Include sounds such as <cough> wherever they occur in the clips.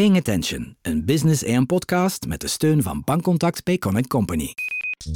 Paying Attention, een Business AM podcast met de steun van Bankcontact Payconnect Company.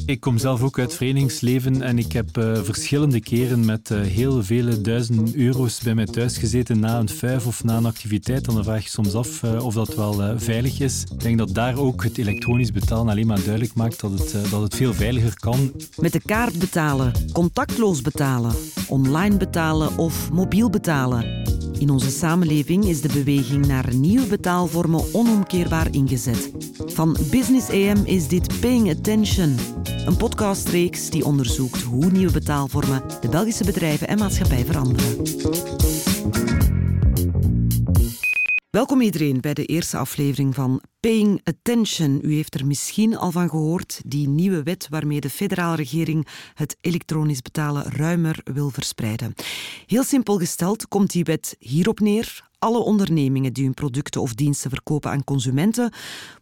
Ik kom zelf ook uit verenigingsleven en ik heb uh, verschillende keren met uh, heel vele duizenden euro's bij mij thuis gezeten na een vijf of na een activiteit. Dan vraag je soms af uh, of dat wel veilig is. Ik denk dat daar ook het elektronisch betalen alleen maar duidelijk maakt dat het, dat het veel veiliger kan. Met de kaart betalen, contactloos betalen, online betalen of mobiel betalen. In onze samenleving is de beweging naar nieuwe betaalvormen onomkeerbaar ingezet. Van Business AM is dit Paying Attention, een podcastreeks die onderzoekt hoe nieuwe betaalvormen de Belgische bedrijven en maatschappij veranderen. Welkom iedereen bij de eerste aflevering van Paying Attention. U heeft er misschien al van gehoord, die nieuwe wet waarmee de federale regering het elektronisch betalen ruimer wil verspreiden. Heel simpel gesteld komt die wet hierop neer alle ondernemingen die hun producten of diensten verkopen aan consumenten,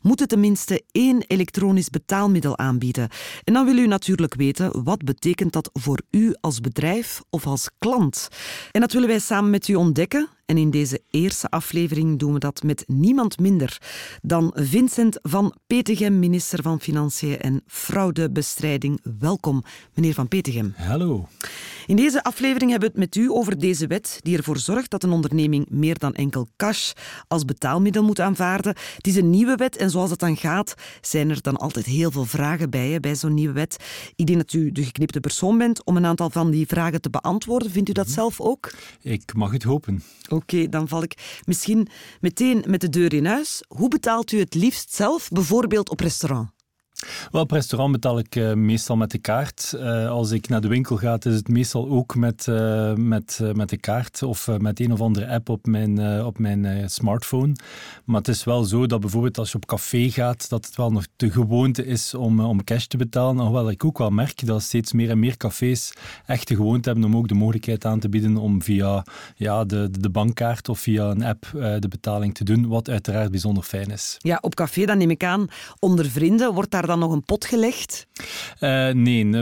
moeten tenminste één elektronisch betaalmiddel aanbieden. En dan wil u natuurlijk weten, wat betekent dat voor u als bedrijf of als klant? En dat willen wij samen met u ontdekken. En in deze eerste aflevering doen we dat met niemand minder dan Vincent van Petegem, minister van Financiën en Fraudebestrijding. Welkom, meneer van Petegem. Hallo. In deze aflevering hebben we het met u over deze wet die ervoor zorgt dat een onderneming meer dan enkel cash als betaalmiddel moet aanvaarden. Het is een nieuwe wet en zoals het dan gaat, zijn er dan altijd heel veel vragen bij, bij zo'n nieuwe wet. Ik denk dat u de geknipte persoon bent om een aantal van die vragen te beantwoorden. Vindt u dat mhm. zelf ook? Ik mag het hopen. Oké, dan val ik misschien meteen met de deur in huis. Hoe betaalt u het liefst zelf, bijvoorbeeld op restaurant? Wel, op restaurant betaal ik uh, meestal met de kaart. Uh, als ik naar de winkel ga, is het meestal ook met, uh, met, met de kaart of met een of andere app op mijn, op mijn smartphone. Maar het is wel zo dat bijvoorbeeld als je op café gaat, dat het wel nog de gewoonte is om, om cash te betalen. Hoewel ik ook wel merk dat steeds meer en meer cafés echt de gewoonte hebben om ook de mogelijkheid aan te bieden om via ja, de, de bankkaart of via een app de betaling te doen, wat uiteraard bijzonder fijn is. Ja, op café, dan neem ik aan, onder vrienden, wordt daar dan nog een pot gelegd? Uh, nee,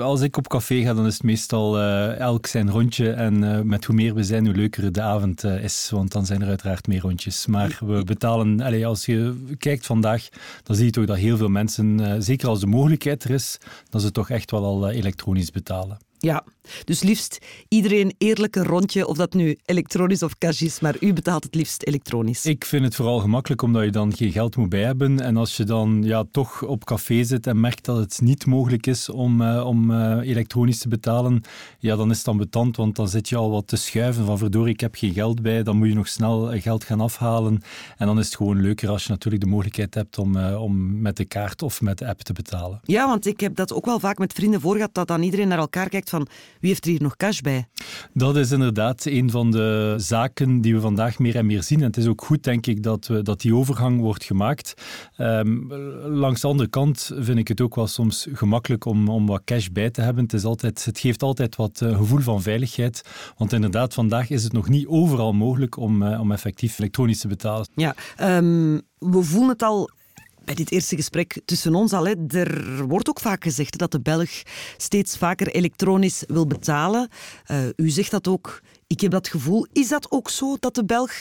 als ik op café ga, dan is het meestal uh, elk zijn rondje. En uh, met hoe meer we zijn, hoe leuker de avond is. Want dan zijn er uiteraard meer rondjes. Maar we betalen, allez, als je kijkt vandaag, dan zie je toch dat heel veel mensen, zeker als de mogelijkheid er is, dat ze toch echt wel al elektronisch betalen. Ja, dus liefst iedereen eerlijk een rondje, of dat nu elektronisch of cash is, maar u betaalt het liefst elektronisch. Ik vind het vooral gemakkelijk omdat je dan geen geld moet bij hebben. En als je dan ja, toch op café zit en merkt dat het niet mogelijk is om, uh, om uh, elektronisch te betalen, ja, dan is het dan betand, want dan zit je al wat te schuiven van verdorie, ik heb geen geld bij, dan moet je nog snel geld gaan afhalen. En dan is het gewoon leuker als je natuurlijk de mogelijkheid hebt om, uh, om met de kaart of met de app te betalen. Ja, want ik heb dat ook wel vaak met vrienden voor gehad, dat dan iedereen naar elkaar kijkt van wie heeft er hier nog cash bij? Dat is inderdaad een van de zaken die we vandaag meer en meer zien. En het is ook goed, denk ik, dat, we, dat die overgang wordt gemaakt. Um, langs de andere kant vind ik het ook wel soms gemakkelijk om, om wat cash bij te hebben. Het, is altijd, het geeft altijd wat uh, gevoel van veiligheid. Want inderdaad, vandaag is het nog niet overal mogelijk om, uh, om effectief elektronisch te betalen. Ja, um, we voelen het al bij dit eerste gesprek tussen ons al. Hè, er wordt ook vaak gezegd dat de Belg steeds vaker elektronisch wil betalen. Uh, u zegt dat ook. Ik heb dat gevoel. Is dat ook zo dat de Belg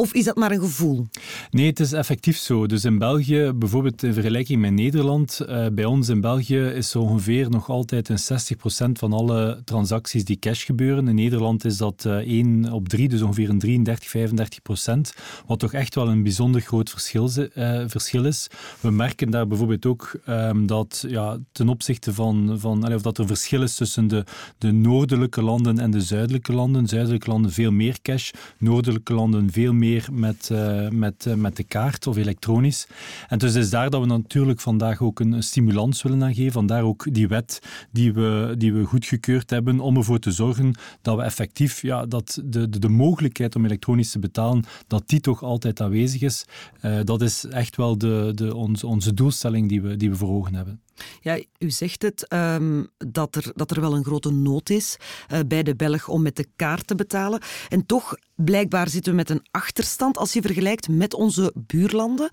of is dat maar een gevoel? Nee, het is effectief zo. Dus in België, bijvoorbeeld in vergelijking met Nederland, uh, bij ons in België is ongeveer nog altijd een 60% van alle transacties die cash gebeuren. In Nederland is dat uh, eh, 1 op 3, dus ongeveer een 33, 35%. Wat toch echt wel een bijzonder groot verschil, uh, verschil is. We merken daar bijvoorbeeld ook um, dat ja, ten opzichte van, van of dat er verschil is tussen de, de noordelijke landen en de zuidelijke landen. Zuidelijke landen veel meer cash, noordelijke landen veel meer met, uh, met, uh, met de kaart of elektronisch. En dus is daar dat we natuurlijk vandaag ook een stimulans willen aan geven. Vandaar ook die wet die we, die we goedgekeurd hebben om ervoor te zorgen dat we effectief ja, dat de, de, de mogelijkheid om elektronisch te betalen, dat die toch altijd aanwezig is. Uh, dat is echt wel de, de, onze, onze doelstelling die we, die we voor ogen hebben. Ja, u zegt het, um, dat, er, dat er wel een grote nood is uh, bij de Belg om met de kaart te betalen. En toch, blijkbaar zitten we met een achterstand als je vergelijkt met onze buurlanden.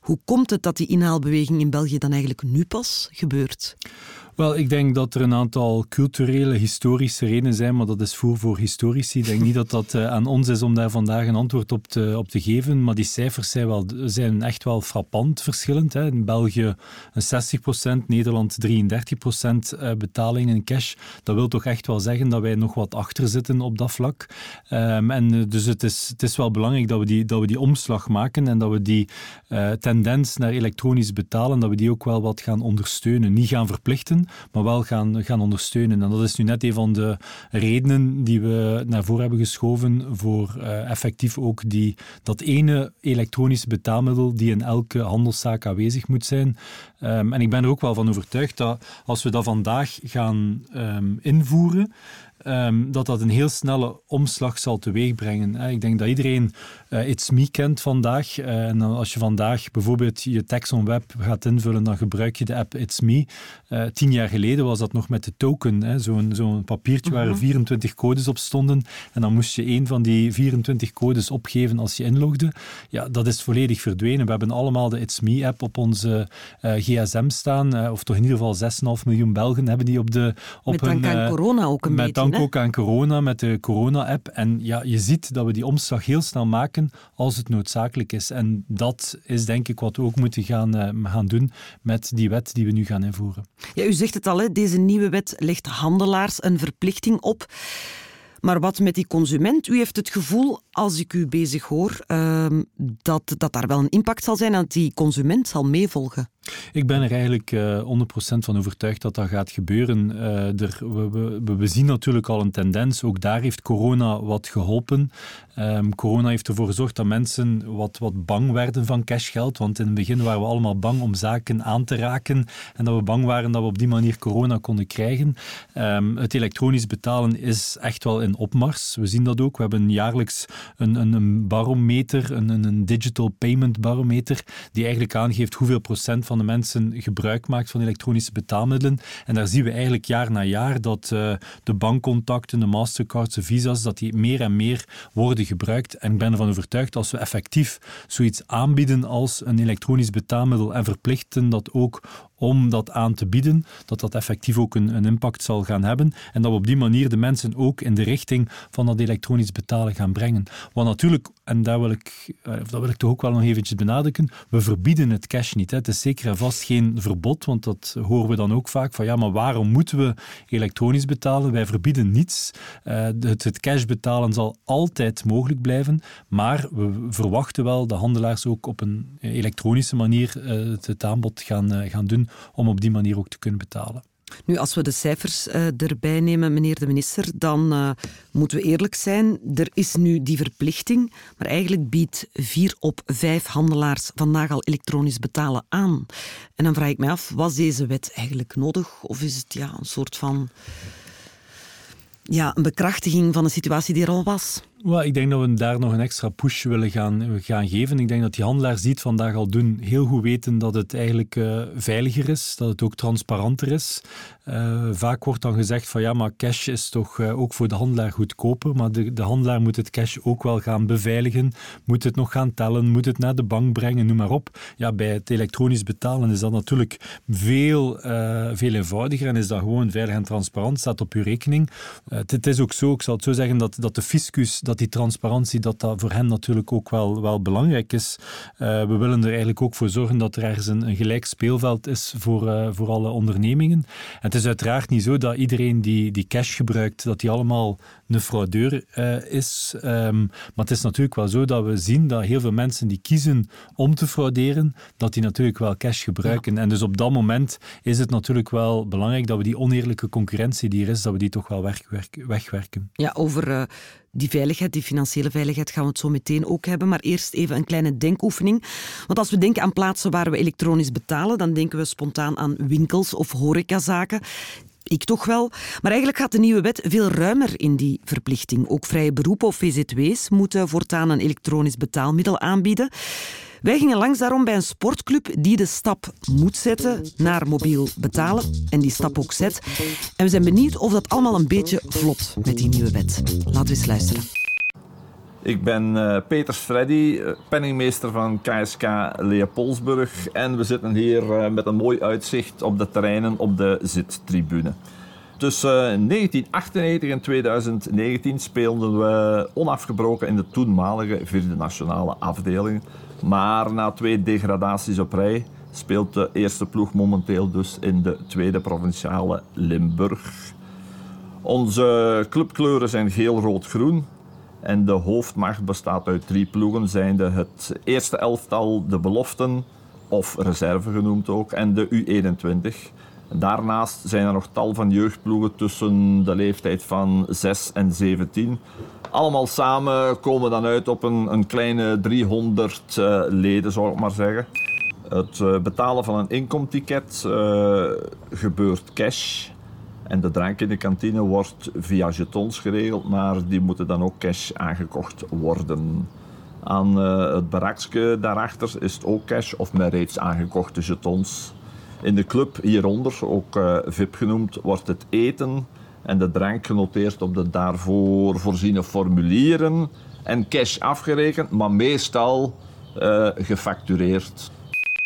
Hoe komt het dat die inhaalbeweging in België dan eigenlijk nu pas gebeurt? Wel, ik denk dat er een aantal culturele, historische redenen zijn, maar dat is voer voor historici. Ik denk niet dat dat eh, aan ons is om daar vandaag een antwoord op te, op te geven, maar die cijfers zijn, wel, zijn echt wel frappant verschillend. Hè. In België een 60%, Nederland 33% eh, betaling in cash. Dat wil toch echt wel zeggen dat wij nog wat achter zitten op dat vlak. Um, en dus het is, het is wel belangrijk dat we, die, dat we die omslag maken en dat we die tendens naar elektronisch betalen, dat we die ook wel wat gaan ondersteunen. Niet gaan verplichten, maar wel gaan, gaan ondersteunen. En dat is nu net een van de redenen die we naar voren hebben geschoven voor uh, effectief ook die, dat ene elektronisch betaalmiddel die in elke handelszaak aanwezig moet zijn. Um, en ik ben er ook wel van overtuigd dat als we dat vandaag gaan um, invoeren, um, dat dat een heel snelle omslag zal teweegbrengen. Ik denk dat iedereen uh, It's Me kent vandaag. Uh, en als je vandaag bijvoorbeeld je tekst on web gaat invullen, dan gebruik je de app It's Me. Uh, tien jaar geleden was dat nog met de token, zo'n zo papiertje waar er 24 mhm. codes op stonden. En dan moest je één van die 24 codes opgeven als je inlogde. Ja, dat is volledig verdwenen. We hebben allemaal de It's Me app op onze gsm staan. of toch in ieder geval 6,5 miljoen Belgen hebben die op de... Op met dank aan corona ook een met dank ook aan corona, met de corona-app. En ja, je ziet dat we die omslag heel snel maken als het noodzakelijk is. En dat is denk ik wat we ook moeten gaan, uh, gaan doen met die wet die we nu gaan invoeren. Ja, u zegt het al, hè, deze nieuwe wet legt handelaars een verplichting op. Maar wat met die consument? U heeft het gevoel, als ik u bezig hoor, uh, dat, dat daar wel een impact zal zijn en dat die consument zal meevolgen. Ik ben er eigenlijk uh, eh, 100% van overtuigd dat dat gaat gebeuren. Uh, er, we, we, zien natuurlijk al een tendens. Ook daar heeft corona wat geholpen. Um, corona heeft ervoor gezorgd dat mensen wat, wat bang werden van cashgeld. Want in het begin waren we allemaal bang om zaken aan te raken. En dat we bang waren dat we op die manier corona konden krijgen. Um, het elektronisch betalen is echt wel in opmars. We zien dat ook. We hebben jaarlijks een, een, een barometer, een, een digital payment barometer, die eigenlijk aangeeft hoeveel procent van de mensen gebruik maakt van elektronische betaalmiddelen. En daar zien we eigenlijk jaar na jaar dat uh, de bankcontacten, de Mastercards, de Visa's, dat die meer en meer worden gebruikt. En ik ben ervan overtuigd als we effectief zoiets aanbieden als een elektronisch betaalmiddel en verplichten dat ook om dat aan te bieden, dat dat effectief ook een, een, impact zal gaan hebben en dat we op die manier de mensen ook in de richting van dat elektronisch betalen gaan brengen. Want natuurlijk, en daar wil ik, eh, dat wil ik toch ook wel nog eventjes benadrukken, we verbieden het cash niet. Hè. Het is zeker en vast geen verbod, want dat horen we dan ook vaak van ja, maar waarom moeten we elektronisch betalen? Wij verbieden niets. Uh, het, het cash betalen zal altijd mogelijk blijven, maar we verwachten wel de handelaars ook op een elektronische manier het aanbod gaan, gaan doen om op die manier ook te kunnen betalen. Nu, als we de cijfers uh, erbij nemen, meneer de minister, dan uh, moeten we eerlijk zijn. Er is nu die verplichting, maar eigenlijk biedt vier op vijf handelaars vandaag al elektronisch betalen aan. En dan vraag ik mij af, was deze wet eigenlijk nodig? Of is het ja, een soort van ja, een bekrachtiging van een situatie die er al was? Well, ik denk dat we daar nog een extra push willen gaan, gaan geven. Ik denk dat die handelaars die het vandaag al doen, heel goed weten dat het eigenlijk uh, veiliger is, dat het ook transparanter is. Uh, vaak wordt dan gezegd van ja, maar cash is toch uh, ook voor de handelaar goedkoper, maar de, de handelaar moet het cash ook wel gaan beveiligen, moet het nog gaan tellen, moet het naar de bank brengen, noem maar op. Ja, bij het elektronisch betalen is dat natuurlijk veel, veel eenvoudiger en is dat gewoon veilig en transparant, staat op uw rekening. het is ook zo, ik zal het zo zeggen, dat, dat de fiscus dat die transparantie dat dat voor hen natuurlijk ook wel, wel belangrijk is. Uh, we willen er eigenlijk ook voor zorgen dat er ergens een, gelijk speelveld is voor, uh, voor alle ondernemingen. En het is uiteraard niet zo dat iedereen die, die cash gebruikt, dat die allemaal een fraudeur uh, is. Um, maar het is natuurlijk wel zo dat we zien dat heel veel mensen die kiezen om te frauderen, dat die natuurlijk wel cash gebruiken. Ja. En dus op dat moment is het natuurlijk wel belangrijk dat we die oneerlijke concurrentie die er is, dat we die toch wel weg, wegwerken. Ja, over die veiligheid, die financiële veiligheid, gaan we het zo meteen ook hebben. Maar eerst even een kleine denkoefening. Want als we denken aan plaatsen waar we elektronisch betalen, dan denken we spontaan aan winkels of horecazaken. Ik toch wel. Maar eigenlijk gaat de nieuwe wet veel ruimer in die verplichting. Ook vrije beroepen of VZW's moeten voortaan een elektronisch betaalmiddel aanbieden. Wij gingen langs daarom bij een sportclub die de stap moet zetten naar mobiel betalen en die stap ook zet. En we zijn benieuwd of dat allemaal een beetje vlot met die nieuwe wet. Laten we eens luisteren. Ik ben uh, Peters Freddy, penningmeester van KSK Leopoldsburg. En we zitten hier met een mooi uitzicht op de terreinen op de zittribune. Tussen 1998 en 2019 speelden we onafgebroken in de toenmalige vierde nationale afdeling. Maar na twee degradaties op rij speelt de eerste ploeg momenteel dus in de tweede provinciale Limburg. Onze clubkleuren zijn geel, rood, groen. En de hoofdmacht bestaat uit drie ploegen, zijnde het eerste elftal, de beloften, of reserve genoemd ook, en de U21. Daarnaast zijn er nog tal van jeugdploegen tussen de leeftijd van 6 en 17. Allemaal samen komen dan uit op een, een kleine 300 uh, eh, leden, zou ik maar zeggen. Het uh, betalen van een inkomticket uh, gebeurt cash. En de drank in de kantine wordt via jetons geregeld, maar die moeten dan ook cash aangekocht worden. Aan het barakje daarachter is het ook cash of met reeds aangekochte jetons. In de club hieronder, ook uh, VIP genoemd, wordt het eten en de drank genoteerd op de daarvoor voorziene formulieren en cash afgerekend, maar meestal uh, gefactureerd.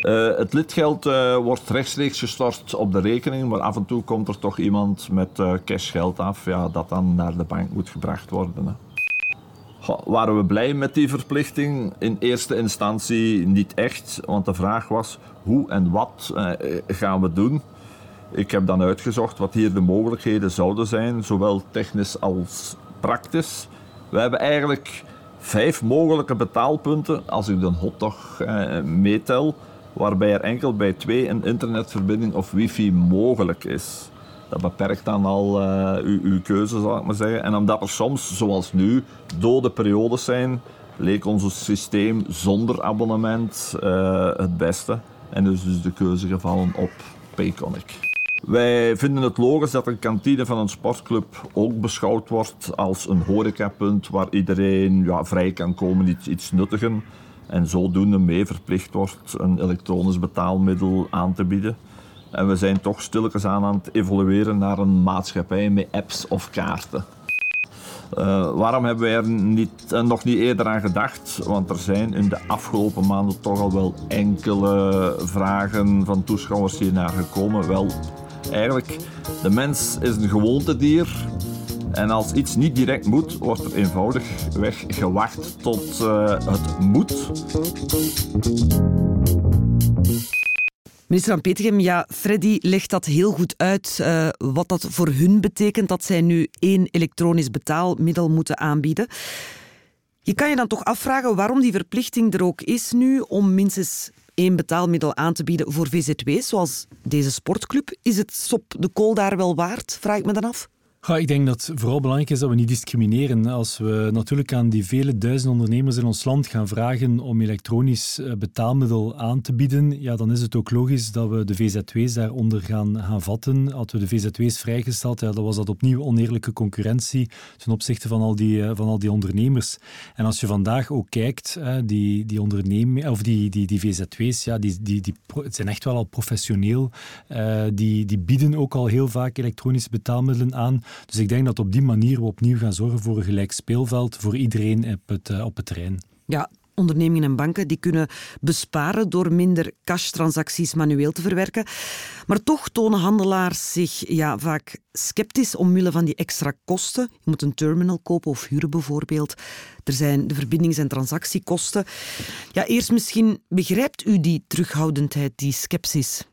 Uh, het lidgeld uh, wordt rechtstreeks gestort op de rekening, maar af en toe komt er toch iemand met uh, cashgeld af ja, dat dan naar de bank moet gebracht worden. Hè waren we blij met die verplichting? In eerste instantie niet echt, want de vraag was hoe en wat eh, gaan we doen? Ik heb dan uitgezocht wat hier de mogelijkheden zouden zijn, zowel technisch als praktisch. We hebben eigenlijk vijf mogelijke betaalpunten als ik de hotdog eh, meetel, waarbij er enkel bij twee een internetverbinding of wifi mogelijk is. Dat beperkt dan al uh, uw, uw, keuze, zal ik maar zeggen. En omdat er soms, zoals nu, dode periodes zijn, leek ons systeem zonder abonnement uh, het beste. En dus, dus de keuze gevallen op Payconic. Wij vinden het logisch dat een kantine van een sportclub ook beschouwd wordt als een horecapunt waar iedereen ja, vrij kan komen iets, iets nuttigen en zodoende mee verplicht wordt een elektronisch betaalmiddel aan te bieden. En we zijn toch stilletjes aan aan het evolueren naar een maatschappij met apps of kaarten. Uh, waarom hebben wij er niet, uh, nog niet eerder aan gedacht? Want er zijn in de afgelopen maanden toch al wel enkele vragen van toeschouwers hier naar gekomen. Wel, eigenlijk, de mens is een gewoontedier. En als iets niet direct moet, wordt er eenvoudig weg gewacht tot uh, het moet. Minister van Petegem, ja, Freddy legt dat heel goed uit, uh, wat dat voor hun betekent dat zij nu één elektronisch betaalmiddel moeten aanbieden. Je kan je dan toch afvragen waarom die verplichting er ook is nu om minstens één betaalmiddel aan te bieden voor VZW's, zoals deze sportclub. Is het sop de kool daar wel waard, vraag ik me dan af? Ja, ik denk dat het vooral belangrijk is dat we niet discrimineren. Als we natuurlijk aan die vele duizend ondernemers in ons land gaan vragen om elektronisch eh, betaalmiddel aan te bieden, ja, dan is het ook logisch dat we de VZW's daaronder gaan, gaan vatten. Hadden we de VZW's vrijgesteld, ja, dan was dat opnieuw oneerlijke concurrentie ten opzichte van al die, eh, van al die ondernemers. En als je vandaag ook kijkt, die, die, onderneming, of die, die, die VZW's, ja, die, die, die, zijn echt wel al professioneel. Die, die bieden ook al heel vaak elektronische betaalmiddelen aan. Dus ik denk dat op die manier we opnieuw gaan zorgen voor een gelijk speelveld voor iedereen op het, eh, op het terrein. Ja, ondernemingen en banken die kunnen besparen door minder cash-transacties manueel te verwerken. Maar toch tonen handelaars zich ja, vaak sceptisch omwille van die extra kosten. Je moet een terminal kopen of huren bijvoorbeeld. Er zijn de verbindings- en transactiekosten. Ja, eerst misschien begrijpt u die terughoudendheid, die sceptisch?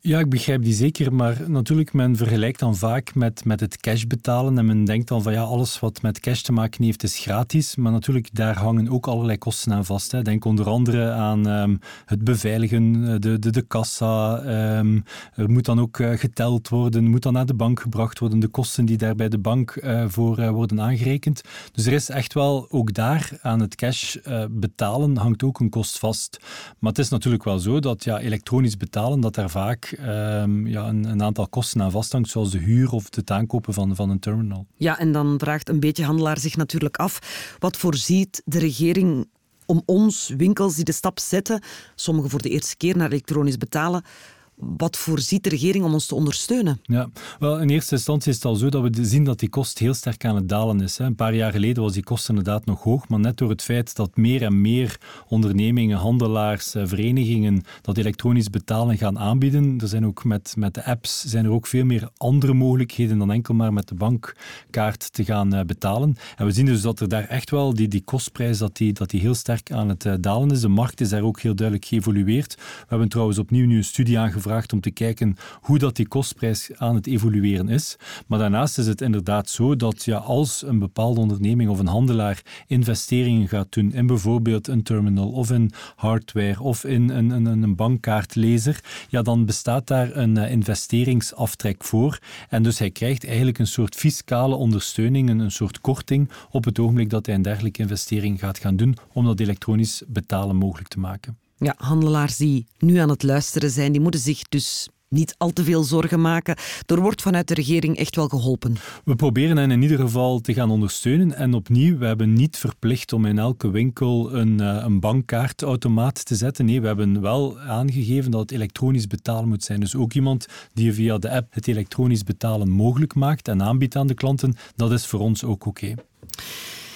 Ja, ik begrijp die zeker, maar natuurlijk, men vergelijkt dan vaak met, met het cash betalen en men denkt dan van ja, alles wat met cash te maken heeft is gratis, maar natuurlijk, daar hangen ook allerlei kosten aan vast. Hè. Denk onder andere aan um, het beveiligen, de, de, de kassa, er moet dan ook uh, geteld worden, moet dan naar de bank gebracht worden, de kosten die daar bij de bank uh, voor uh, worden aangerekend. Dus er is echt wel, ook daar aan het cash betalen hangt ook een kost vast. Maar het is natuurlijk wel zo dat ja, elektronisch betalen, dat daar vaak um, ja, een, een, aantal kosten aan vasthangt, zoals de huur of het aankopen van, van een terminal. Ja, en dan vraagt een beetje handelaar zich natuurlijk af, wat voorziet de regering om ons, winkels die de stap zetten, sommigen voor de eerste keer naar elektronisch betalen, wat voorziet de regering om ons te ondersteunen? Ja, wel in eerste instantie is het al zo dat we zien dat die kost heel sterk aan het dalen is. Een paar jaar geleden was die kost inderdaad nog hoog, maar net door het feit dat meer en meer ondernemingen, handelaars, eh, verenigingen dat elektronisch betalen gaan aanbieden, er zijn ook met, met de apps zijn er ook veel meer andere mogelijkheden dan enkel maar met de bankkaart te gaan eh, betalen. En we zien dus dat er daar echt wel die, die kostprijs dat die, dat die heel sterk aan het eh, dalen is. De markt is daar ook heel duidelijk geëvolueerd. We hebben trouwens opnieuw nu een studie aangevraagd om te kijken hoe dat die kostprijs aan het evolueren is. Maar daarnaast is het inderdaad zo dat ja, als een bepaalde onderneming of een handelaar investeringen gaat doen in bijvoorbeeld een terminal of in hardware of in een, een, een bankkaartlezer, ja, dan bestaat daar een uh, investeringsaftrek voor. En dus hij krijgt eigenlijk een soort fiscale ondersteuning, een, een soort korting op het ogenblik dat hij een dergelijke investering gaat gaan doen om dat elektronisch betalen mogelijk te maken. Ja, handelaars die nu aan het luisteren zijn, die moeten zich dus niet al te veel zorgen maken. Er wordt vanuit de regering echt wel geholpen. We proberen hen in ieder geval te gaan ondersteunen. En opnieuw, we hebben niet verplicht om in elke winkel een, eh, een bankkaartautomaat te zetten. Nee, we hebben wel aangegeven dat het elektronisch betalen moet zijn. Dus ook iemand die via de app het elektronisch betalen mogelijk maakt en aanbiedt aan de klanten, dat is voor ons ook oké.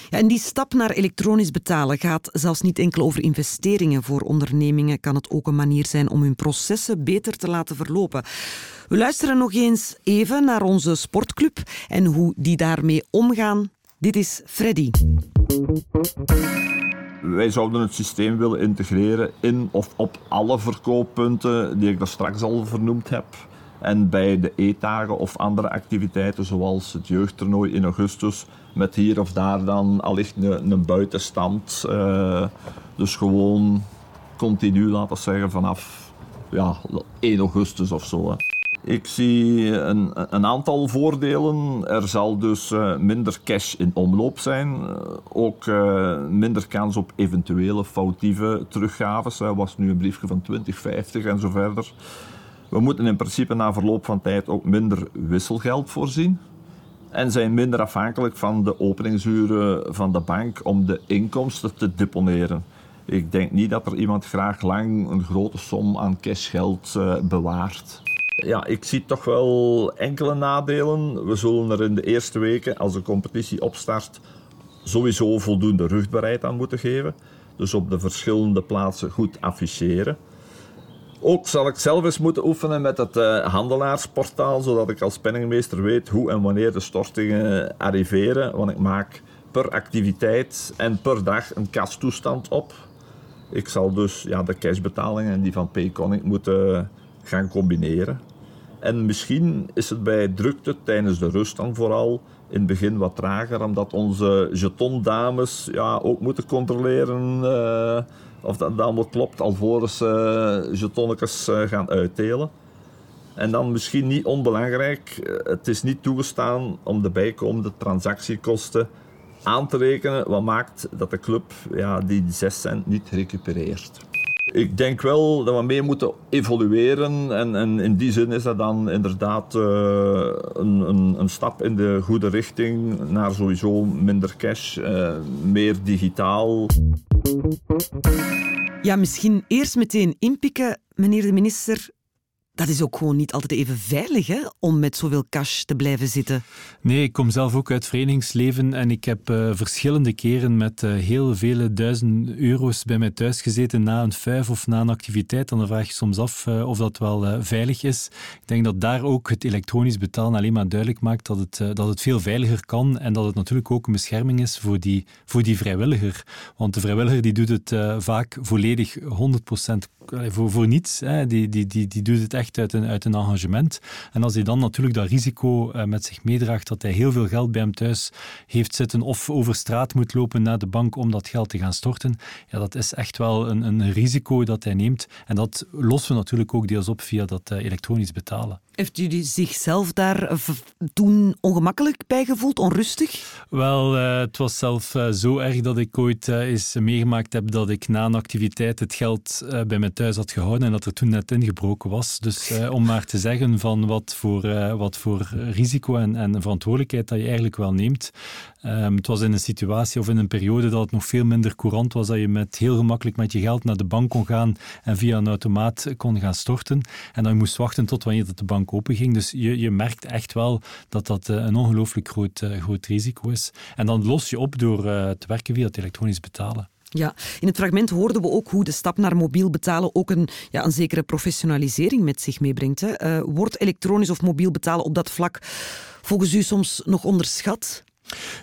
En die stap naar elektronisch betalen gaat zelfs niet enkel over investeringen. Voor ondernemingen kan het ook een manier zijn om hun processen beter te laten verlopen. We luisteren nog eens even naar onze sportclub en hoe die daarmee omgaan. Dit is Freddy. Wij zouden het systeem willen integreren in of op alle verkooppunten die ik daar straks al vernoemd heb. En bij de eetdagen of andere activiteiten, zoals het jeugdtoernooi in augustus, met hier of daar dan allicht een, een buitenstand. Uh, dus gewoon continu, laten we zeggen, vanaf ja, 1 augustus of zo. Hè. Ik zie een, een, aantal voordelen. Er zal dus uh, minder cash in omloop zijn. Uh, ook minder kans op eventuele foutieve teruggaves. Er was nu een briefje van 2050 en zo verder. We moeten in principe na verloop van tijd ook minder wisselgeld voorzien. En zijn minder afhankelijk van de openingsuren van de bank om de inkomsten te deponeren. Ik denk niet dat er iemand graag lang een grote som aan cashgeld uh, bewaart. Ja, ik zie toch wel enkele nadelen. We zullen er in de eerste weken, als de competitie opstart, sowieso voldoende rugbaarheid aan moeten geven. Dus op de verschillende plaatsen goed afficheren. Ook zal ik zelf eens moeten oefenen met het uh, handelaarsportaal, zodat ik als penningmeester weet hoe en wanneer de stortingen arriveren. Want ik maak per activiteit en per dag een kastoestand op. Ik zal dus ja, de cashbetalingen en die van Payconic moeten gaan combineren. En misschien is het bij drukte tijdens de rust dan vooral in het begin wat trager, omdat onze jetondames ja, ook moeten controleren. Uh, of dat, allemaal klopt, alvorens jetonnetjes uh, gaan uitdelen. En dan misschien niet onbelangrijk, eh, het is niet toegestaan om de bijkomende transactiekosten aan te rekenen, wat maakt dat de club ja, die 6 cent niet recupereert. Ik denk wel dat we mee moeten evolueren en, en in die zin is dat dan inderdaad uh, een, een, een, stap in de goede richting naar sowieso minder cash, uh, meer digitaal. Ja, misschien eerst meteen inpikken, meneer de minister dat is ook gewoon niet altijd even veilig hè, om met zoveel cash te blijven zitten. Nee, ik kom zelf ook uit verenigingsleven en ik heb uh, verschillende keren met uh, heel vele duizend euro's bij mij thuis gezeten na een vijf of na een activiteit. Dan vraag je soms af uh, of dat wel veilig is. Ik denk dat daar ook het elektronisch betalen alleen maar duidelijk maakt dat het, dat het veel veiliger kan en dat het natuurlijk ook een bescherming is voor die, voor die vrijwilliger. Want de vrijwilliger die doet het vaak volledig 100% voor, voor niets. Hè. Die, die, die, die doet het echt uit een, uit een engagement. En als hij dan natuurlijk dat risico uh, met zich meedraagt dat hij heel veel geld bij hem thuis heeft zitten of over straat moet lopen naar de bank om dat geld te gaan storten, ja, dat is echt wel een, een risico dat hij neemt. En dat lossen we natuurlijk ook deels op via dat uh, elektronisch betalen. Heeft u zichzelf daar toen ongemakkelijk bij gevoeld, onrustig? Wel, uh, het was zelf uh, zo erg dat ik ooit uh, eens meegemaakt heb dat ik na een activiteit het geld bij mij thuis had gehouden en dat er toen net ingebroken was. Dus Dus om maar te zeggen van wat voor, wat voor risico en, en verantwoordelijkheid dat je eigenlijk wel neemt. Ehm, het was in een situatie of in een periode dat het nog veel minder courant was, dat je met heel gemakkelijk met je geld naar de bank kon gaan en via een automaat kon gaan storten. En dan je moest wachten tot wanneer dat de bank open ging. Dus je, je merkt echt wel dat dat een ongelooflijk groot, groot risico is. En dan los je op door te werken via het elektronisch betalen. Ja, in het fragment hoorden we ook hoe de stap naar mobiel betalen ook een, ja, een zekere professionalisering met zich meebrengt. Hè. Uh, wordt elektronisch of mobiel betalen op dat vlak volgens u soms nog onderschat?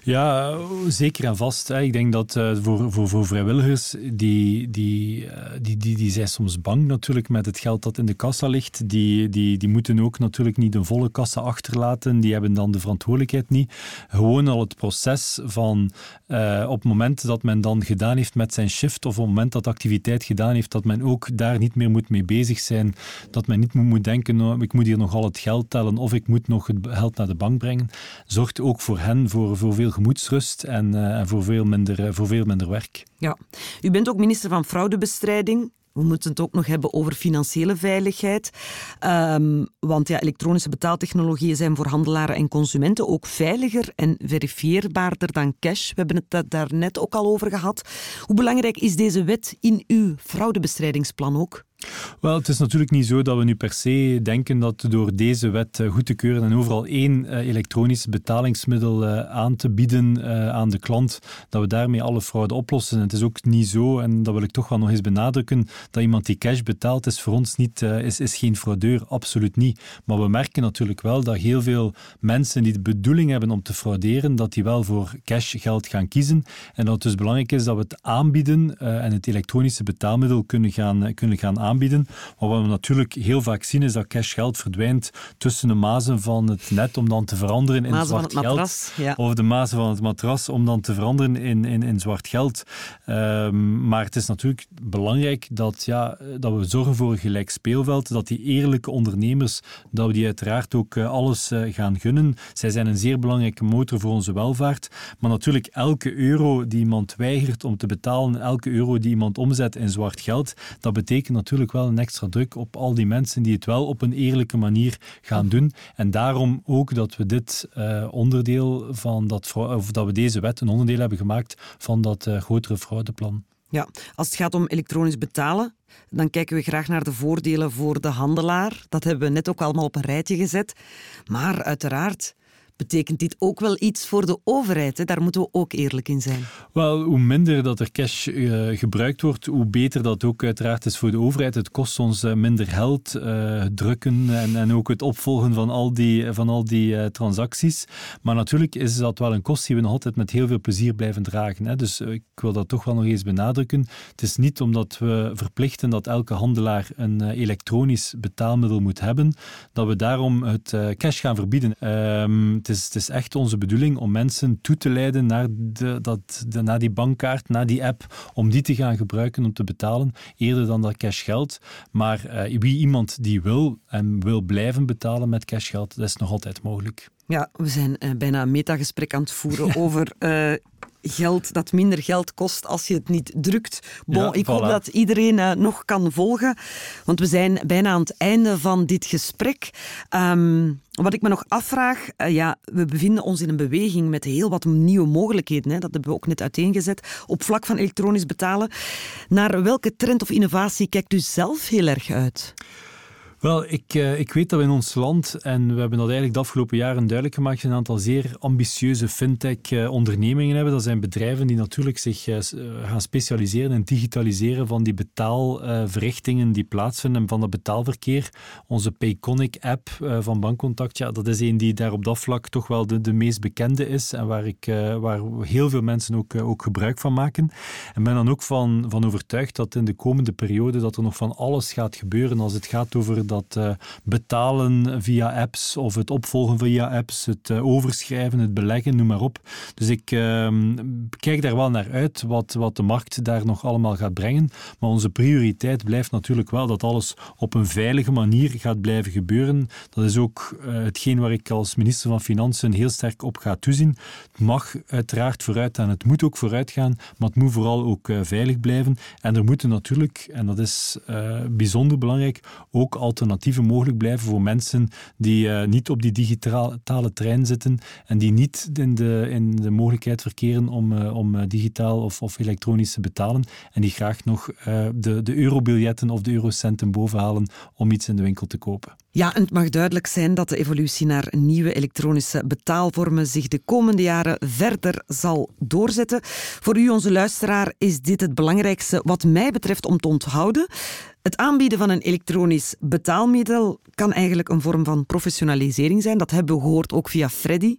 Ja, zeker en vast. Ik denk dat uh, voor, voor, voor vrijwilligers, die, die, uh, die, die, die zijn soms bang natuurlijk met het geld dat in de kassa ligt. Die, die, die moeten ook natuurlijk niet een volle kassa achterlaten. Die hebben dan de verantwoordelijkheid niet. Gewoon al het proces van uh, op het moment dat men dan gedaan heeft met zijn shift of op het moment dat de activiteit gedaan heeft, dat men ook daar niet meer moet mee bezig zijn. Dat men niet moet denken, oh, ik moet hier nog al het geld tellen of ik moet nog het geld naar de bank brengen. Zorgt ook voor hen voor voor, veel gemoedsrust en, uh, en voor, veel minder, uh, voor veel minder werk. Ja. U bent ook minister van Fraudebestrijding. We moeten het ook nog hebben over financiële veiligheid. Um, want ja, elektronische betaaltechnologieën zijn voor handelaren en consumenten ook veiliger en verifieerbaarder dan cash. We hebben het daar net ook al over gehad. Hoe belangrijk is deze wet in uw fraudebestrijdigingsplan ook? Wel, het is natuurlijk niet zo dat we nu per se denken dat door deze wet eh, goed te keuren en overal één eh, elektronisch betalingsmiddel eh, aan te bieden aan de klant, dat we daarmee alle fraude oplossen. Het is ook niet zo, en dat wil ik toch wel nog eens benadrukken, dat iemand die cash betaalt is voor ons niet, is, is geen fraudeur, absoluut niet. Maar we merken natuurlijk wel dat heel veel mensen die de bedoeling hebben om te frauderen, dat die wel voor cash geld gaan kiezen. En dat het dus belangrijk is dat we het aanbieden en het elektronische betaalmiddel kunnen gaan, kunnen gaan aanbieden aanbieden. Maar wat we natuurlijk heel vaak zien is dat cashgeld verdwijnt tussen de mazen van het net om dan te veranderen in zwart geld. Of de mazen van het matras om dan te veranderen in, in, in zwart geld. Um, maar het is natuurlijk belangrijk dat, ja, dat we zorgen voor een gelijk speelveld, dat die eerlijke ondernemers, dat we die uiteraard ook uh, alles uh, gaan gunnen. Zij zijn een zeer belangrijke motor voor onze welvaart. Maar natuurlijk, elke euro die iemand weigert om te betalen, elke euro die iemand omzet in zwart geld, dat betekent natuurlijk wel een extra druk op al die mensen die het wel op een eerlijke manier gaan doen. En daarom ook dat we dit uh, onderdeel van dat, of dat we deze wet een onderdeel hebben gemaakt van dat uh, grotere fraudeplan. Ja, als het gaat om elektronisch betalen, dan kijken we graag naar de voordelen voor de handelaar. Dat hebben we net ook allemaal op een rijtje gezet. Maar uiteraard, betekent dit ook wel iets voor de overheid. Hè? Daar moeten we ook eerlijk in zijn. Wel, hoe minder dat er cash uh, gebruikt wordt, hoe beter dat ook uiteraard is voor de overheid. Het kost ons uh, minder geld, uh, drukken en, en ook het opvolgen van al die, van al die transacties. Maar natuurlijk is dat wel een kost die we nog altijd met heel veel plezier blijven dragen. Hè? Dus ik wil dat toch wel nog eens benadrukken. Het is niet omdat we verplichten dat elke handelaar een elektronisch betaalmiddel moet hebben, dat we daarom het cash gaan verbieden. Ehm, het is, het is echt onze bedoeling om mensen toe te leiden naar, de, dat, de, naar die bankkaart, naar die app, om die te gaan gebruiken om te betalen, eerder dan dat cashgeld. Maar uh, wie iemand die wil en wil blijven betalen met cashgeld, dat is nog altijd mogelijk. Ja, we zijn uh, bijna een metagesprek aan het voeren <laughs> over uh, geld dat minder geld kost als je het niet drukt. Bon, ik hoop dat iedereen uh, nog kan volgen, want we zijn bijna aan het einde van dit gesprek. Um, wat ik me nog afvraag, uh, ja, we bevinden ons in een beweging met heel wat nieuwe mogelijkheden. Hè, dat hebben we ook net uiteengezet. Op vlak van elektronisch betalen. Naar welke trend of innovatie kijkt u zelf heel erg uit? Wel, ik, uh, ik weet dat we in ons land, en we hebben dat eigenlijk de afgelopen jaren duidelijk gemaakt, een aantal zeer ambitieuze fintech-ondernemingen hebben. Dat zijn bedrijven die natuurlijk zich uh, gaan specialiseren in digitaliseren van die betaalverrichtingen die plaatsvinden van dat betaalverkeer. Onze Payconic-app van Bankcontact, ja, dat is een die daar op dat vlak toch wel de, de meest bekende is en waar, ik, waar heel veel mensen ook, ook gebruik van maken. En ben dan ook van, van overtuigd dat in de komende periode dat er nog van alles gaat gebeuren als het gaat over dat uh, betalen via apps of het opvolgen via apps, het uh, overschrijven, het beleggen, noem maar op. Dus ik uh, kijk daar wel naar uit wat, wat de markt daar nog allemaal gaat brengen. Maar onze prioriteit blijft natuurlijk wel dat alles op een veilige manier gaat blijven gebeuren. Dat is ook uh, hetgeen waar ik als minister van Financiën heel sterk op ga toezien. Het mag uiteraard vooruit gaan, het moet ook vooruit gaan, maar het moet vooral ook veilig blijven. En er moeten natuurlijk, en dat is bijzonder belangrijk, ook altijd alternatieven mogelijk blijven voor mensen die niet op die digitale trein zitten en die niet in de, in de mogelijkheid verkeren om, om digitaal of, of elektronisch te betalen en die graag nog de, de eurobiljetten of de eurocenten bovenhalen om iets in de winkel te kopen. Ja, en het mag duidelijk zijn dat de evolutie naar nieuwe elektronische betaalvormen zich de komende jaren verder zal doorzetten. Voor u, onze luisteraar, is dit het belangrijkste wat mij betreft om te onthouden. Het aanbieden van een elektronisch betaalmiddel kan eigenlijk een vorm van professionalisering zijn. Dat hebben we gehoord ook via Freddy.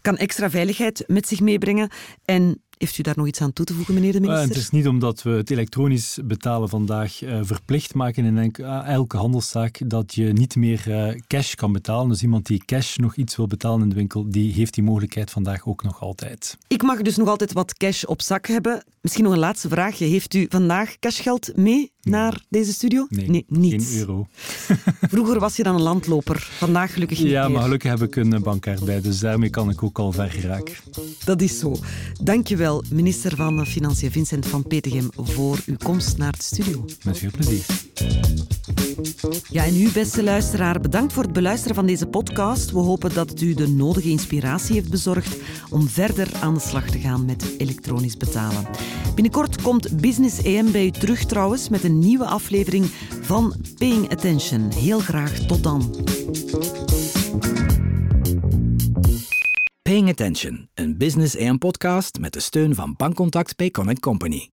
Kan extra veiligheid met zich meebrengen en heeft u daar nog iets aan toe te voegen, meneer de minister? Uh, het is niet omdat we het elektronisch betalen vandaag uh, verplicht maken in eh, elke handelszaak dat je niet meer cash kan betalen. Dus iemand die cash nog iets wil betalen in de winkel, die heeft die mogelijkheid vandaag ook nog altijd. Ik mag dus nog altijd wat cash op zak hebben. Misschien nog een laatste vraagje. Heeft u vandaag cashgeld mee naar deze studio? Nee, nee niet. geen euro. <laughs> Vroeger was je dan een landloper. Vandaag gelukkig niet Ja, maar gelukkig heb ik een bankkaart bij, dus daarmee kan ik ook al ver geraken. Dat is zo. Dank je wel, minister van Financiën Vincent van Petegem, voor uw komst naar de studio. Met veel plezier. Ja, en u, beste luisteraar, bedankt voor het beluisteren van deze podcast. We hopen dat het u de nodige inspiratie heeft bezorgd om verder aan de slag te gaan met elektronisch betalen. Binnenkort komt Business EM bij u terug trouwens met een nieuwe aflevering van Paying Attention. Heel graag tot dan. Paying Attention, een Business EM podcast met de steun van Bankcontact Payconnect Company.